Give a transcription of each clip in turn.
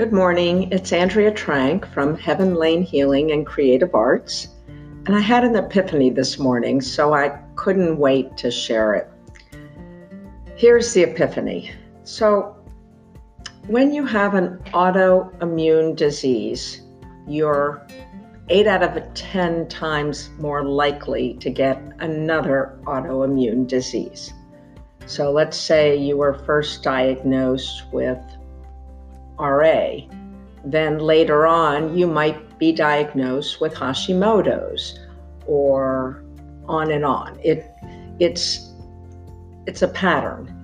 Good morning. It's Andrea Trank from Heaven Lane Healing and Creative Arts. And I had an epiphany this morning, so I couldn't wait to share it. Here's the epiphany. So, when you have an autoimmune disease, you're eight out of 10 times more likely to get another autoimmune disease. So, let's say you were first diagnosed with RA. Then later on, you might be diagnosed with Hashimoto's or on and on. It, it's, it's a pattern.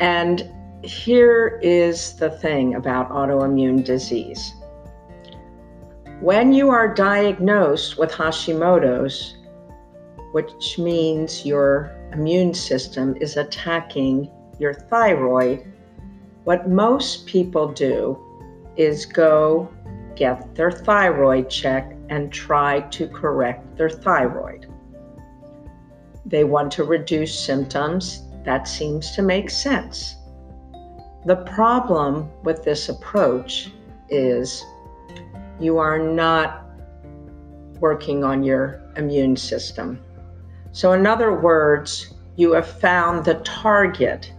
And here is the thing about autoimmune disease. When you are diagnosed with Hashimoto's, which means your immune system is attacking your thyroid what most people do is go get their thyroid checked and try to correct their thyroid. They want to reduce symptoms. That seems to make sense. The problem with this approach is you are not working on your immune system. So, in other words, you have found the target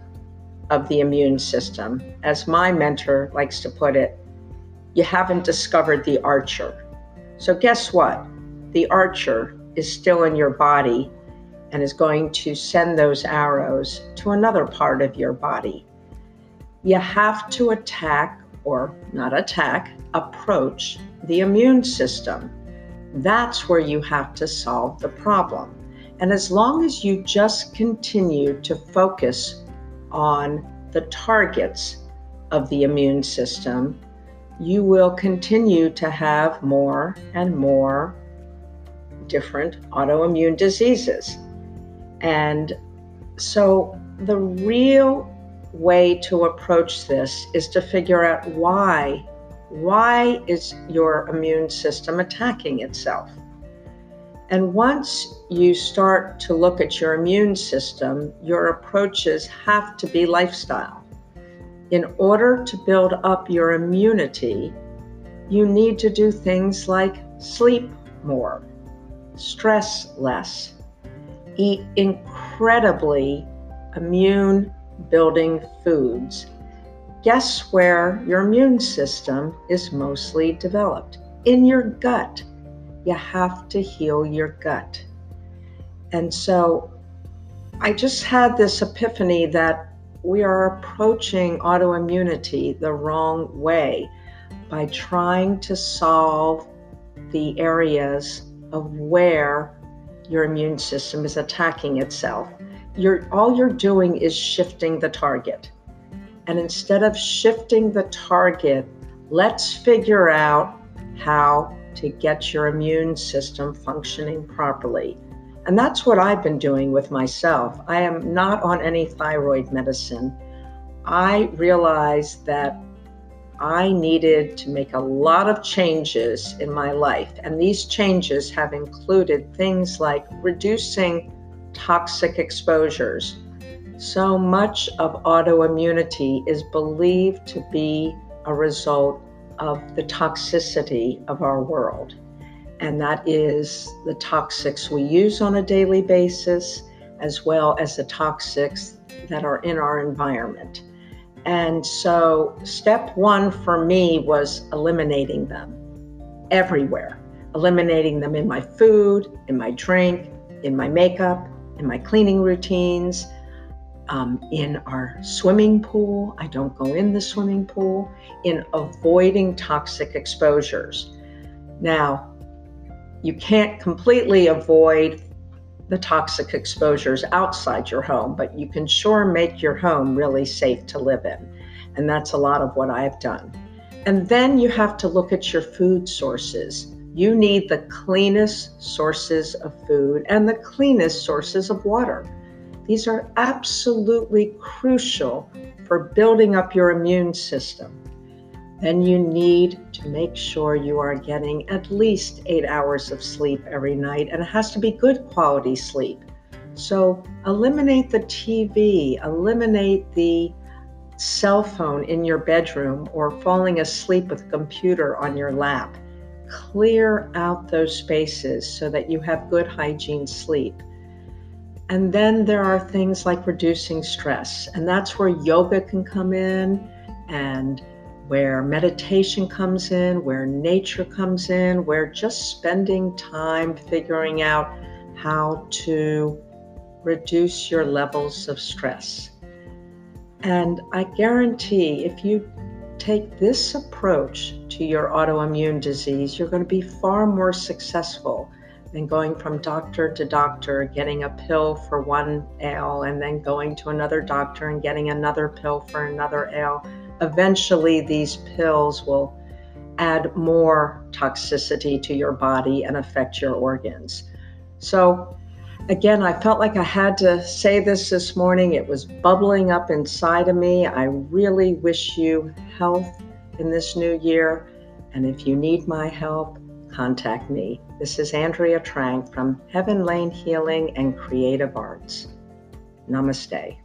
of the immune system. As my mentor likes to put it, you haven't discovered the archer. So, guess what? The archer is still in your body and is going to send those arrows to another part of your body. You have to attack, or not attack, approach the immune system. That's where you have to solve the problem. And as long as you just continue to focus on the targets of the immune system, you will continue to have more and more different autoimmune diseases. And so the real way to approach this is to figure out why why is your immune system attacking itself and once you start to look at your immune system, your approaches have to be lifestyle. In order to build up your immunity, you need to do things like sleep more, stress less, eat incredibly immune building foods. Guess where your immune system is mostly developed? In your gut you have to heal your gut. And so I just had this epiphany that we are approaching autoimmunity the wrong way by trying to solve the areas of where your immune system is attacking itself. You're, all you're doing is shifting the target. And instead of shifting the target, let's figure out how to get your immune system functioning properly. And that's what I've been doing with myself. I am not on any thyroid medicine. I realized that I needed to make a lot of changes in my life. And these changes have included things like reducing toxic exposures. So much of autoimmunity is believed to be a result of the toxicity of our world. And that is the toxics we use on a daily basis, as well as the toxics that are in our environment. And so, step one for me was eliminating them everywhere, eliminating them in my food, in my drink, in my makeup, in my cleaning routines, um, in our swimming pool. I don't go in the swimming pool, in avoiding toxic exposures. Now, you can't completely avoid the toxic exposures outside your home, but you can sure make your home really safe to live in. And that's a lot of what I've done. And then you have to look at your food sources. You need the cleanest sources of food and the cleanest sources of water. These are absolutely crucial for building up your immune system. Then you need to make sure you are getting at least eight hours of sleep every night, and it has to be good quality sleep. So eliminate the TV, eliminate the cell phone in your bedroom or falling asleep with a computer on your lap. Clear out those spaces so that you have good hygiene sleep. And then there are things like reducing stress, and that's where yoga can come in and where meditation comes in, where nature comes in, where just spending time figuring out how to reduce your levels of stress. And I guarantee if you take this approach to your autoimmune disease, you're going to be far more successful than going from doctor to doctor, getting a pill for one ail, and then going to another doctor and getting another pill for another ail. Eventually, these pills will add more toxicity to your body and affect your organs. So, again, I felt like I had to say this this morning. It was bubbling up inside of me. I really wish you health in this new year. And if you need my help, contact me. This is Andrea Trank from Heaven Lane Healing and Creative Arts. Namaste.